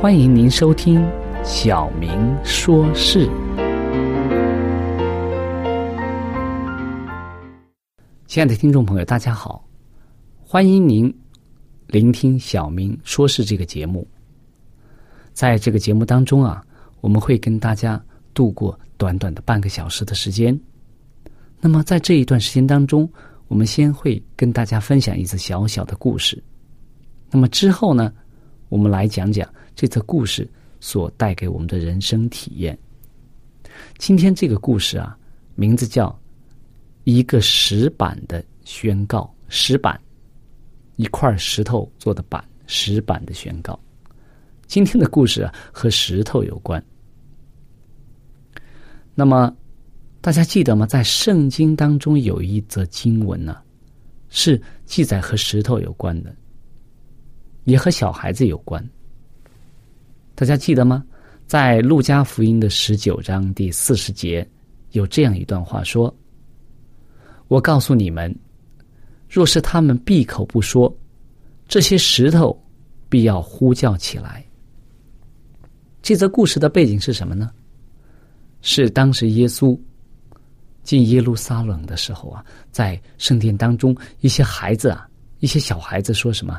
欢迎您收听小明说事。亲爱的听众朋友，大家好！欢迎您聆听小明说事这个节目。在这个节目当中啊，我们会跟大家度过短短的半个小时的时间。那么在这一段时间当中，我们先会跟大家分享一则小小的故事。那么之后呢，我们来讲讲这则故事所带给我们的人生体验。今天这个故事啊，名字叫。一个石板的宣告，石板，一块石头做的板，石板的宣告。今天的故事啊，和石头有关。那么，大家记得吗？在圣经当中有一则经文呢，是记载和石头有关的，也和小孩子有关。大家记得吗？在路加福音的十九章第四十节，有这样一段话说。我告诉你们，若是他们闭口不说，这些石头必要呼叫起来。这则故事的背景是什么呢？是当时耶稣进耶路撒冷的时候啊，在圣殿当中，一些孩子啊，一些小孩子说什么？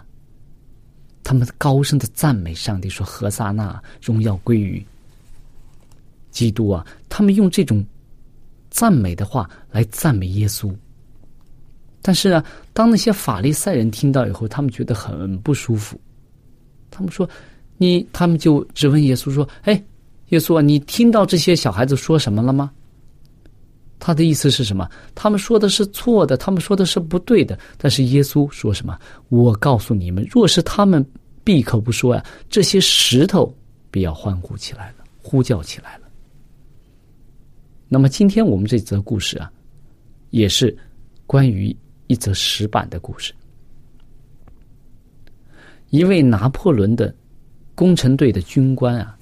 他们高声的赞美上帝，说：“何撒那，荣耀归于基督啊！”他们用这种。赞美的话来赞美耶稣，但是呢，当那些法利赛人听到以后，他们觉得很不舒服。他们说：“你，他们就质问耶稣说：‘哎，耶稣啊，你听到这些小孩子说什么了吗？’他的意思是什么？他们说的是错的，他们说的是不对的。但是耶稣说什么？我告诉你们，若是他们闭口不说呀，这些石头必要欢呼起来了，呼叫起来了。”那么今天我们这则故事啊，也是关于一则石板的故事。一位拿破仑的工程队的军官啊，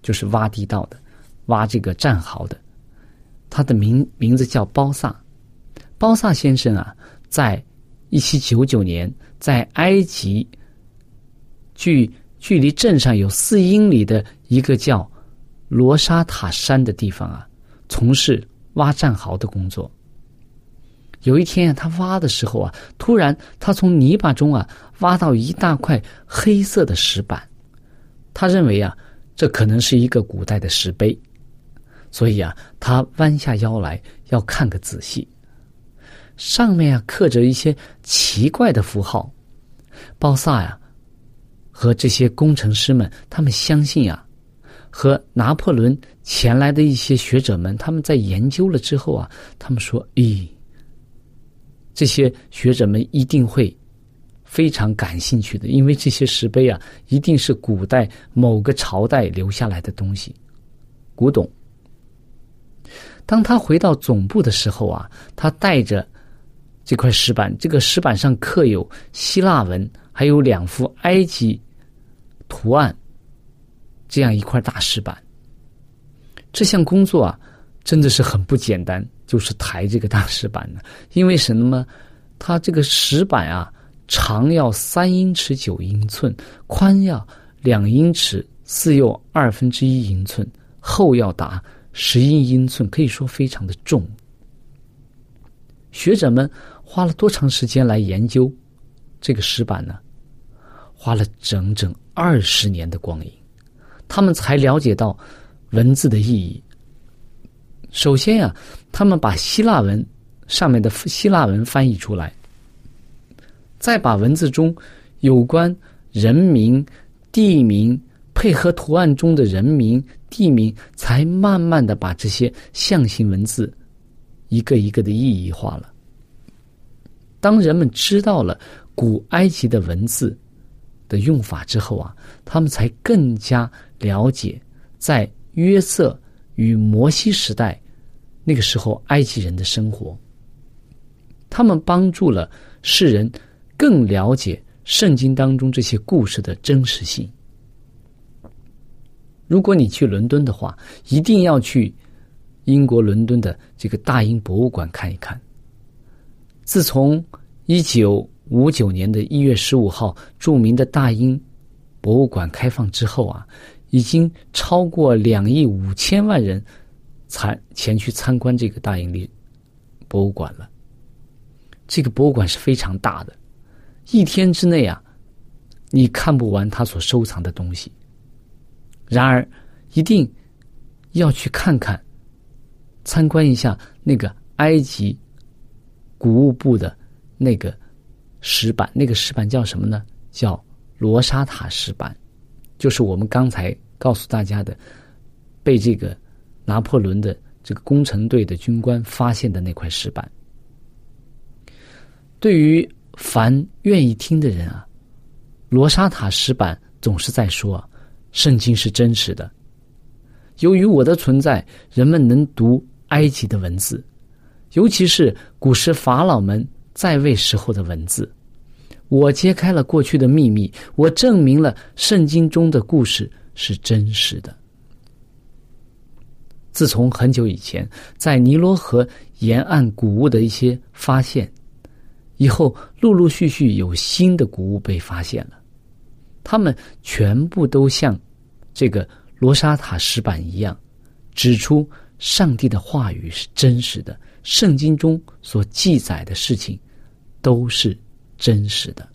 就是挖地道的，挖这个战壕的，他的名名字叫包萨。包萨先生啊，在一七九九年，在埃及距距离镇上有四英里的一个叫罗沙塔山的地方啊。从事挖战壕的工作。有一天啊，他挖的时候啊，突然他从泥巴中啊挖到一大块黑色的石板。他认为啊，这可能是一个古代的石碑，所以啊，他弯下腰来要看个仔细。上面啊刻着一些奇怪的符号。包萨呀，和这些工程师们，他们相信啊，和拿破仑前来的一些学者们，他们在研究了之后啊，他们说：“咦，这些学者们一定会非常感兴趣的，因为这些石碑啊，一定是古代某个朝代留下来的东西，古董。”当他回到总部的时候啊，他带着这块石板，这个石板上刻有希腊文，还有两幅埃及图案，这样一块大石板。这项工作啊，真的是很不简单，就是抬这个大石板呢。因为什么呢？它这个石板啊，长要三英尺九英寸，宽要两英尺四又二分之一英寸，厚要达。十一英寸，可以说非常的重。学者们花了多长时间来研究这个石板呢？花了整整二十年的光阴，他们才了解到文字的意义。首先呀，他们把希腊文上面的希腊文翻译出来，再把文字中有关人名、地名。配合图案中的人名、地名，才慢慢的把这些象形文字一个一个的意义化了。当人们知道了古埃及的文字的用法之后啊，他们才更加了解在约瑟与摩西时代那个时候埃及人的生活。他们帮助了世人更了解圣经当中这些故事的真实性。如果你去伦敦的话，一定要去英国伦敦的这个大英博物馆看一看。自从一九五九年的一月十五号著名的大英博物馆开放之后啊，已经超过两亿五千万人参前去参观这个大英历博物馆了。这个博物馆是非常大的，一天之内啊，你看不完他所收藏的东西。然而，一定要去看看、参观一下那个埃及古物部的那个石板。那个石板叫什么呢？叫罗莎塔石板，就是我们刚才告诉大家的，被这个拿破仑的这个工程队的军官发现的那块石板。对于凡愿意听的人啊，罗莎塔石板总是在说。圣经是真实的。由于我的存在，人们能读埃及的文字，尤其是古时法老们在位时候的文字。我揭开了过去的秘密，我证明了圣经中的故事是真实的。自从很久以前，在尼罗河沿岸古物的一些发现以后，陆陆续续有新的古物被发现了。他们全部都像这个罗莎塔石板一样，指出上帝的话语是真实的，圣经中所记载的事情都是真实的。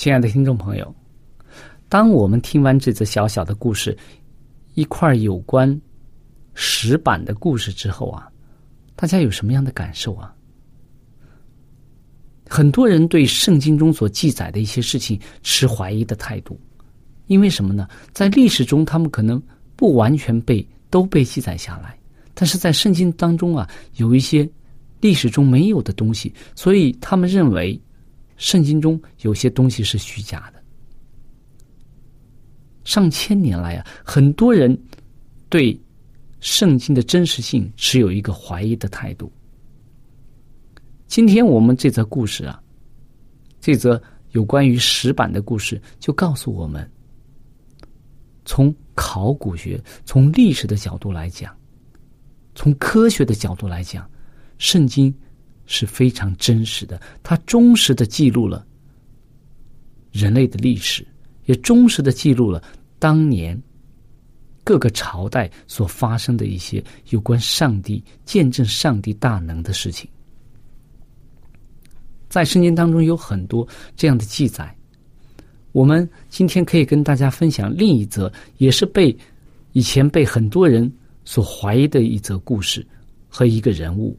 亲爱的听众朋友，当我们听完这则小小的故事，一块有关石板的故事之后啊，大家有什么样的感受啊？很多人对圣经中所记载的一些事情持怀疑的态度，因为什么呢？在历史中，他们可能不完全被都被记载下来，但是在圣经当中啊，有一些历史中没有的东西，所以他们认为圣经中有些东西是虚假的。上千年来啊，很多人对圣经的真实性持有一个怀疑的态度。今天我们这则故事啊，这则有关于石板的故事，就告诉我们：从考古学、从历史的角度来讲，从科学的角度来讲，圣经是非常真实的，它忠实的记录了人类的历史，也忠实的记录了当年各个朝代所发生的一些有关上帝见证上帝大能的事情。在圣经当中有很多这样的记载，我们今天可以跟大家分享另一则，也是被以前被很多人所怀疑的一则故事和一个人物。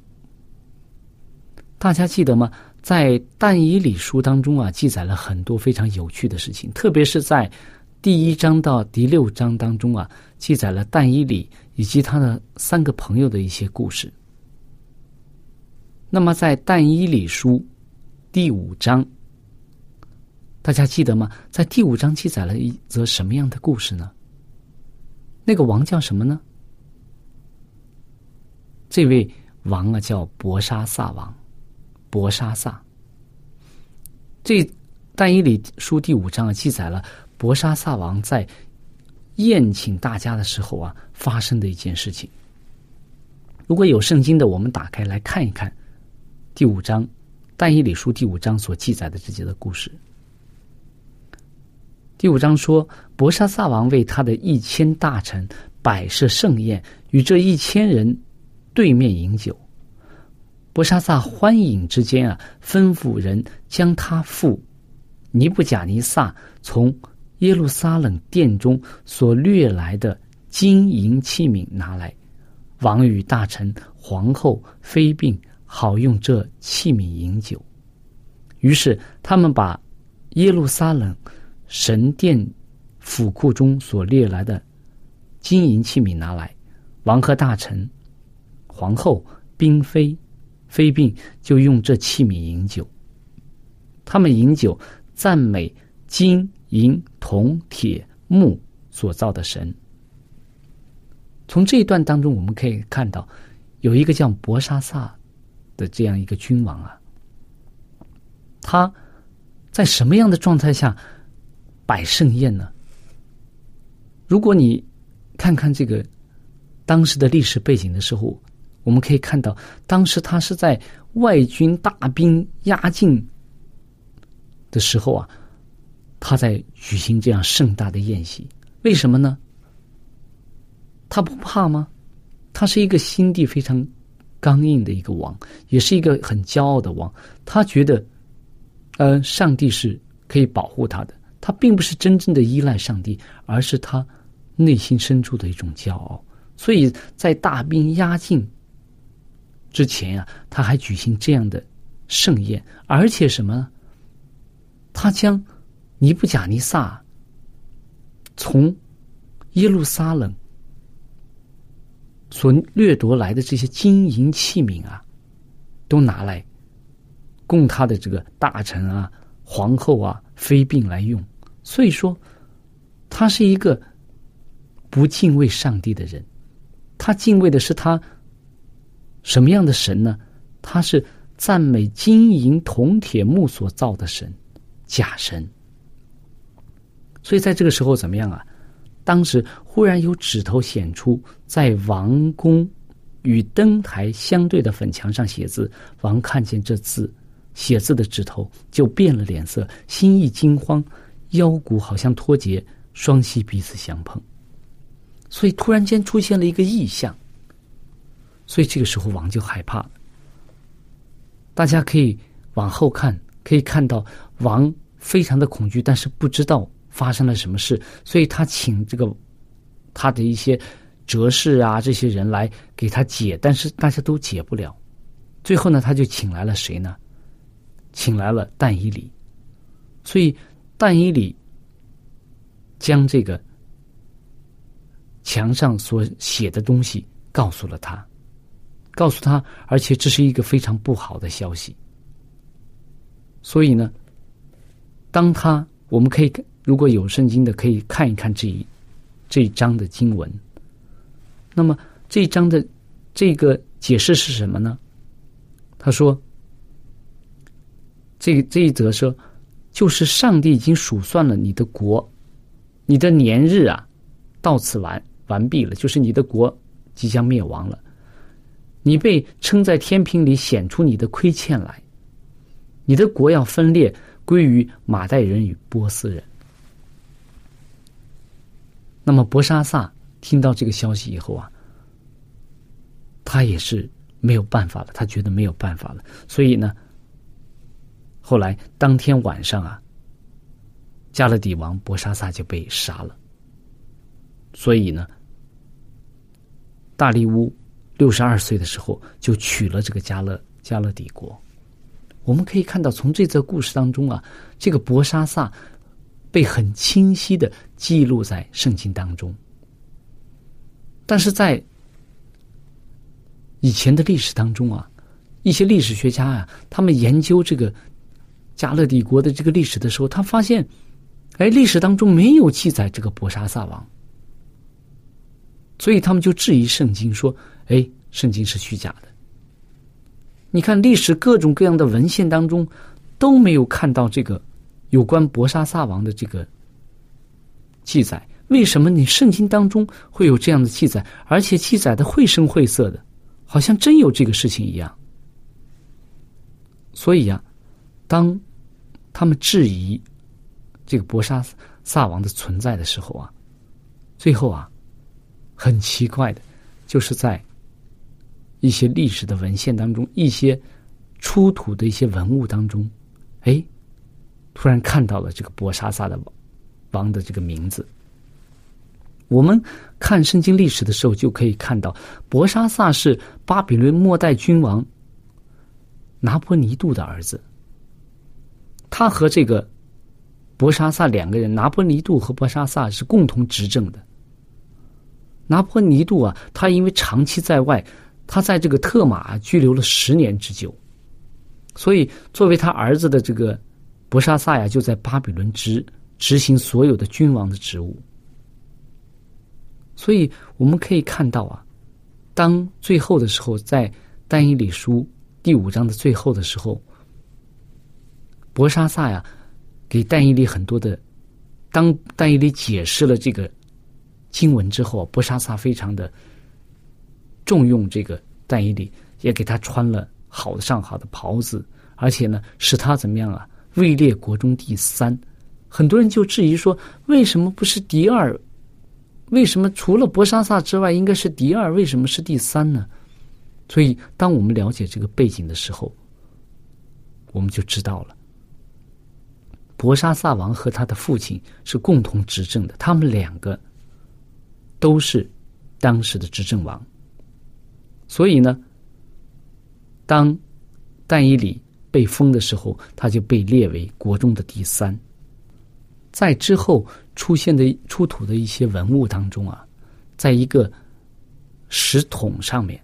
大家记得吗？在但以理书当中啊，记载了很多非常有趣的事情，特别是在第一章到第六章当中啊，记载了但以理以及他的三个朋友的一些故事。那么在但以理书。第五章，大家记得吗？在第五章记载了一则什么样的故事呢？那个王叫什么呢？这位王啊，叫博沙萨王，博沙萨。这但以理书第五章，记载了博沙萨王在宴请大家的时候啊，发生的一件事情。如果有圣经的，我们打开来看一看第五章。但以理书第五章所记载的这些的故事。第五章说，博沙萨王为他的一千大臣摆设盛宴，与这一千人对面饮酒。博沙萨欢饮之间啊，吩咐人将他父尼布贾尼撒从耶路撒冷殿中所掠来的金银器皿拿来，王与大臣、皇后、妃嫔。好用这器皿饮酒，于是他们把耶路撒冷神殿府库中所掠来的金银器皿拿来，王和大臣、皇后、嫔妃、妃嫔就用这器皿饮酒。他们饮酒赞美金银铜铁木所造的神。从这一段当中，我们可以看到有一个叫博沙萨。的这样一个君王啊，他在什么样的状态下摆盛宴呢？如果你看看这个当时的历史背景的时候，我们可以看到，当时他是在外军大兵压境的时候啊，他在举行这样盛大的宴席。为什么呢？他不怕吗？他是一个心地非常。刚硬的一个王，也是一个很骄傲的王。他觉得，呃，上帝是可以保护他的。他并不是真正的依赖上帝，而是他内心深处的一种骄傲。所以在大兵压境之前啊，他还举行这样的盛宴，而且什么？他将尼布贾尼撒从耶路撒冷。所掠夺来的这些金银器皿啊，都拿来供他的这个大臣啊、皇后啊、妃嫔来用。所以说，他是一个不敬畏上帝的人。他敬畏的是他什么样的神呢？他是赞美金银铜铁木所造的神，假神。所以在这个时候怎么样啊？当时忽然有指头显出，在王宫与灯台相对的粉墙上写字。王看见这字，写字的指头就变了脸色，心意惊慌，腰骨好像脱节，双膝彼此相碰。所以突然间出现了一个异象。所以这个时候王就害怕大家可以往后看，可以看到王非常的恐惧，但是不知道发生了什么事，所以他请这个他的一些哲士啊这些人来给他解，但是大家都解不了。最后呢，他就请来了谁呢？请来了但以里。所以但以里将这个墙上所写的东西告诉了他，告诉他，而且这是一个非常不好的消息。所以呢，当他我们可以如果有圣经的，可以看一看这一这一章的经文。那么这一章的这个解释是什么呢？他说：“这这一则说，就是上帝已经数算了你的国，你的年日啊，到此完完毕了，就是你的国即将灭亡了。你被称在天平里，显出你的亏欠来。”你的国要分裂，归于马代人与波斯人。那么博沙萨听到这个消息以后啊，他也是没有办法了，他觉得没有办法了，所以呢，后来当天晚上啊，加勒底王博沙萨就被杀了。所以呢，大利乌六十二岁的时候就娶了这个加勒加勒底国。我们可以看到，从这则故事当中啊，这个博沙萨被很清晰的记录在圣经当中。但是在以前的历史当中啊，一些历史学家啊，他们研究这个加勒底国的这个历史的时候，他发现，哎，历史当中没有记载这个博沙萨王，所以他们就质疑圣经，说，哎，圣经是虚假的。你看历史各种各样的文献当中都没有看到这个有关博沙萨王的这个记载，为什么你圣经当中会有这样的记载，而且记载的绘声绘色的，好像真有这个事情一样？所以呀，当他们质疑这个博沙萨王的存在的时候啊，最后啊，很奇怪的，就是在。一些历史的文献当中，一些出土的一些文物当中，哎，突然看到了这个博沙萨的王的这个名字。我们看圣经历史的时候，就可以看到博沙萨是巴比伦末代君王拿破尼度的儿子。他和这个博沙萨两个人，拿破尼度和博沙萨是共同执政的。拿破尼度啊，他因为长期在外。他在这个特马拘留了十年之久，所以作为他儿子的这个博沙萨呀，就在巴比伦执执行所有的君王的职务。所以我们可以看到啊，当最后的时候，在但以理书第五章的最后的时候，博沙萨呀给但以理很多的，当但以理解释了这个经文之后，博沙萨非常的。重用这个但以理，也给他穿了好的上好的袍子，而且呢，使他怎么样啊？位列国中第三。很多人就质疑说，为什么不是第二？为什么除了博沙萨之外，应该是第二？为什么是第三呢？所以，当我们了解这个背景的时候，我们就知道了，博沙萨王和他的父亲是共同执政的，他们两个都是当时的执政王。所以呢，当但以里被封的时候，他就被列为国中的第三。在之后出现的出土的一些文物当中啊，在一个石桶上面，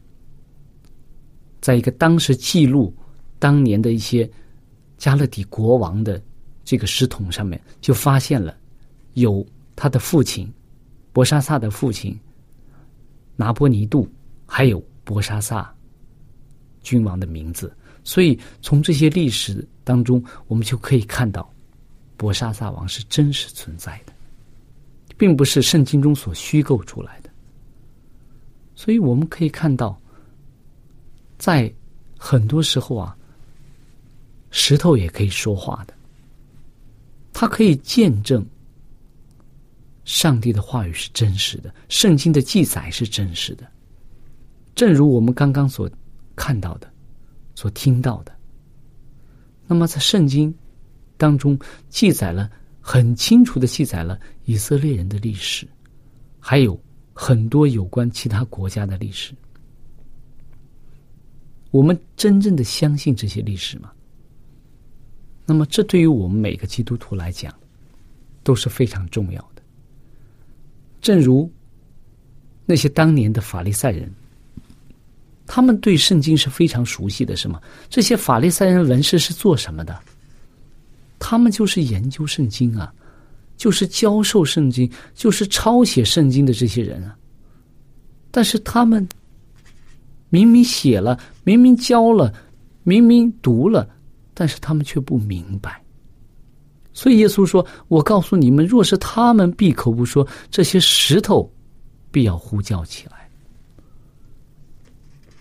在一个当时记录当年的一些加勒底国王的这个石桶上面，就发现了有他的父亲博沙萨的父亲拿波尼度，还有。博沙萨君王的名字，所以从这些历史当中，我们就可以看到，博沙萨王是真实存在的，并不是圣经中所虚构出来的。所以我们可以看到，在很多时候啊，石头也可以说话的，它可以见证上帝的话语是真实的，圣经的记载是真实的。正如我们刚刚所看到的、所听到的，那么在圣经当中记载了很清楚的记载了以色列人的历史，还有很多有关其他国家的历史。我们真正的相信这些历史吗？那么，这对于我们每个基督徒来讲都是非常重要的。正如那些当年的法利赛人，他们对圣经是非常熟悉的，是吗？这些法利赛人文士是做什么的？他们就是研究圣经啊，就是教授圣经，就是抄写圣经的这些人啊。但是他们。明明写了，明明教了，明明读了，但是他们却不明白。所以耶稣说：“我告诉你们，若是他们闭口不说，这些石头必要呼叫起来。”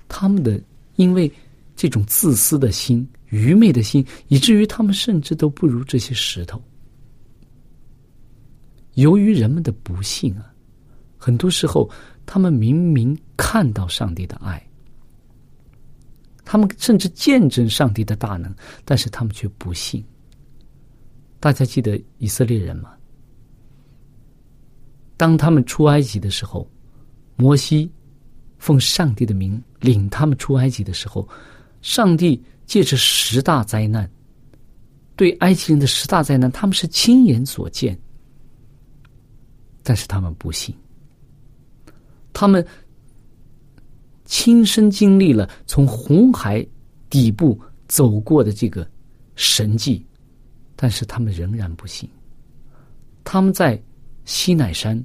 他们的因为这种自私的心、愚昧的心，以至于他们甚至都不如这些石头。由于人们的不幸啊，很多时候他们明明看到上帝的爱。他们甚至见证上帝的大能，但是他们却不信。大家记得以色列人吗？当他们出埃及的时候，摩西奉上帝的名领他们出埃及的时候，上帝借着十大灾难，对埃及人的十大灾难，他们是亲眼所见，但是他们不信，他们。亲身经历了从红海底部走过的这个神迹，但是他们仍然不信。他们在西奈山，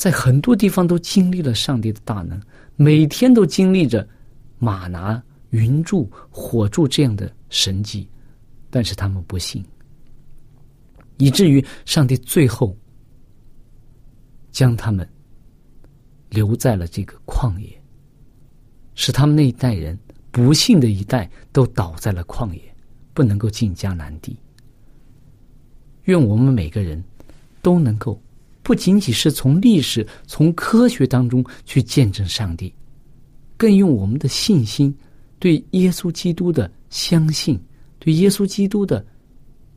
在很多地方都经历了上帝的大能，每天都经历着马拿、云柱、火柱这样的神迹，但是他们不信，以至于上帝最后将他们留在了这个旷野。使他们那一代人不幸的一代都倒在了旷野，不能够进迦南地。愿我们每个人都能够不仅仅是从历史、从科学当中去见证上帝，更用我们的信心对耶稣基督的相信、对耶稣基督的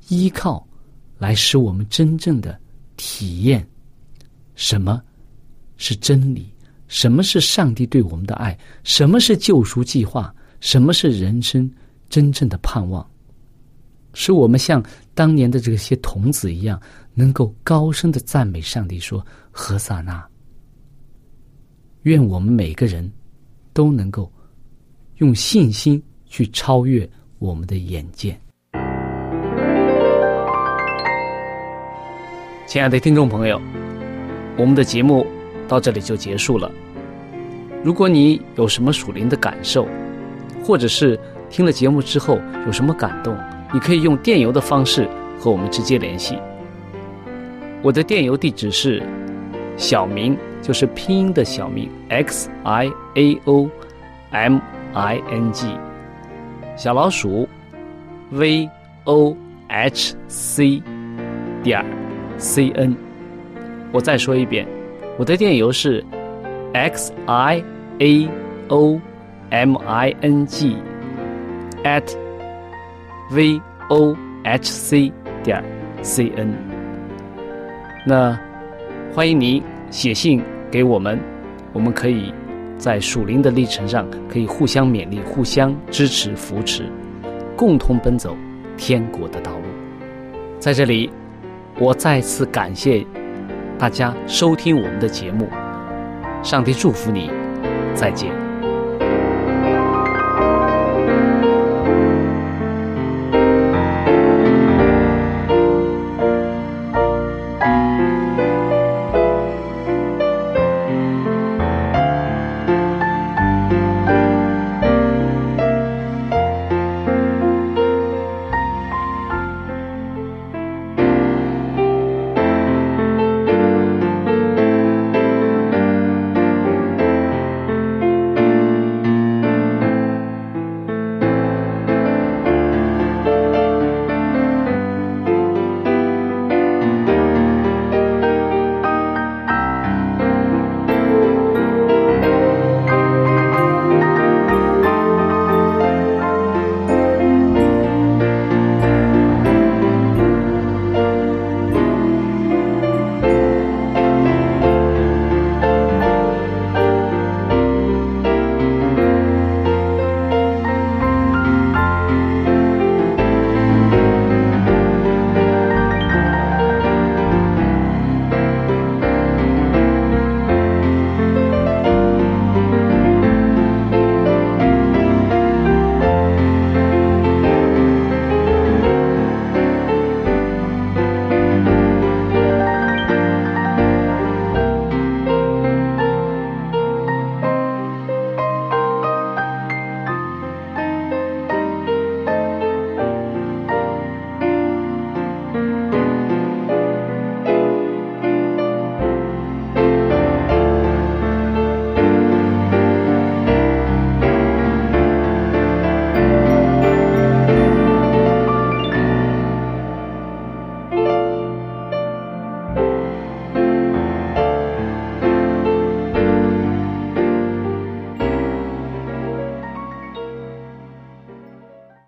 依靠，来使我们真正的体验什么是真理。什么是上帝对我们的爱？什么是救赎计划？什么是人生真正的盼望？使我们像当年的这些童子一样，能够高声的赞美上帝，说：“何萨那！”愿我们每个人都能够用信心去超越我们的眼界。亲爱的听众朋友，我们的节目到这里就结束了。如果你有什么属灵的感受，或者是听了节目之后有什么感动，你可以用电邮的方式和我们直接联系。我的电邮地址是小明，就是拼音的小明 x i a o m i n g，小老鼠 v o h c 点 c n。我再说一遍，我的电邮是 x i。a o m i n g at v o h c 点 c n。那欢迎你写信给我们，我们可以在属灵的历程上可以互相勉励、互相支持、扶持，共同奔走天国的道路。在这里，我再次感谢大家收听我们的节目，上帝祝福你。再见。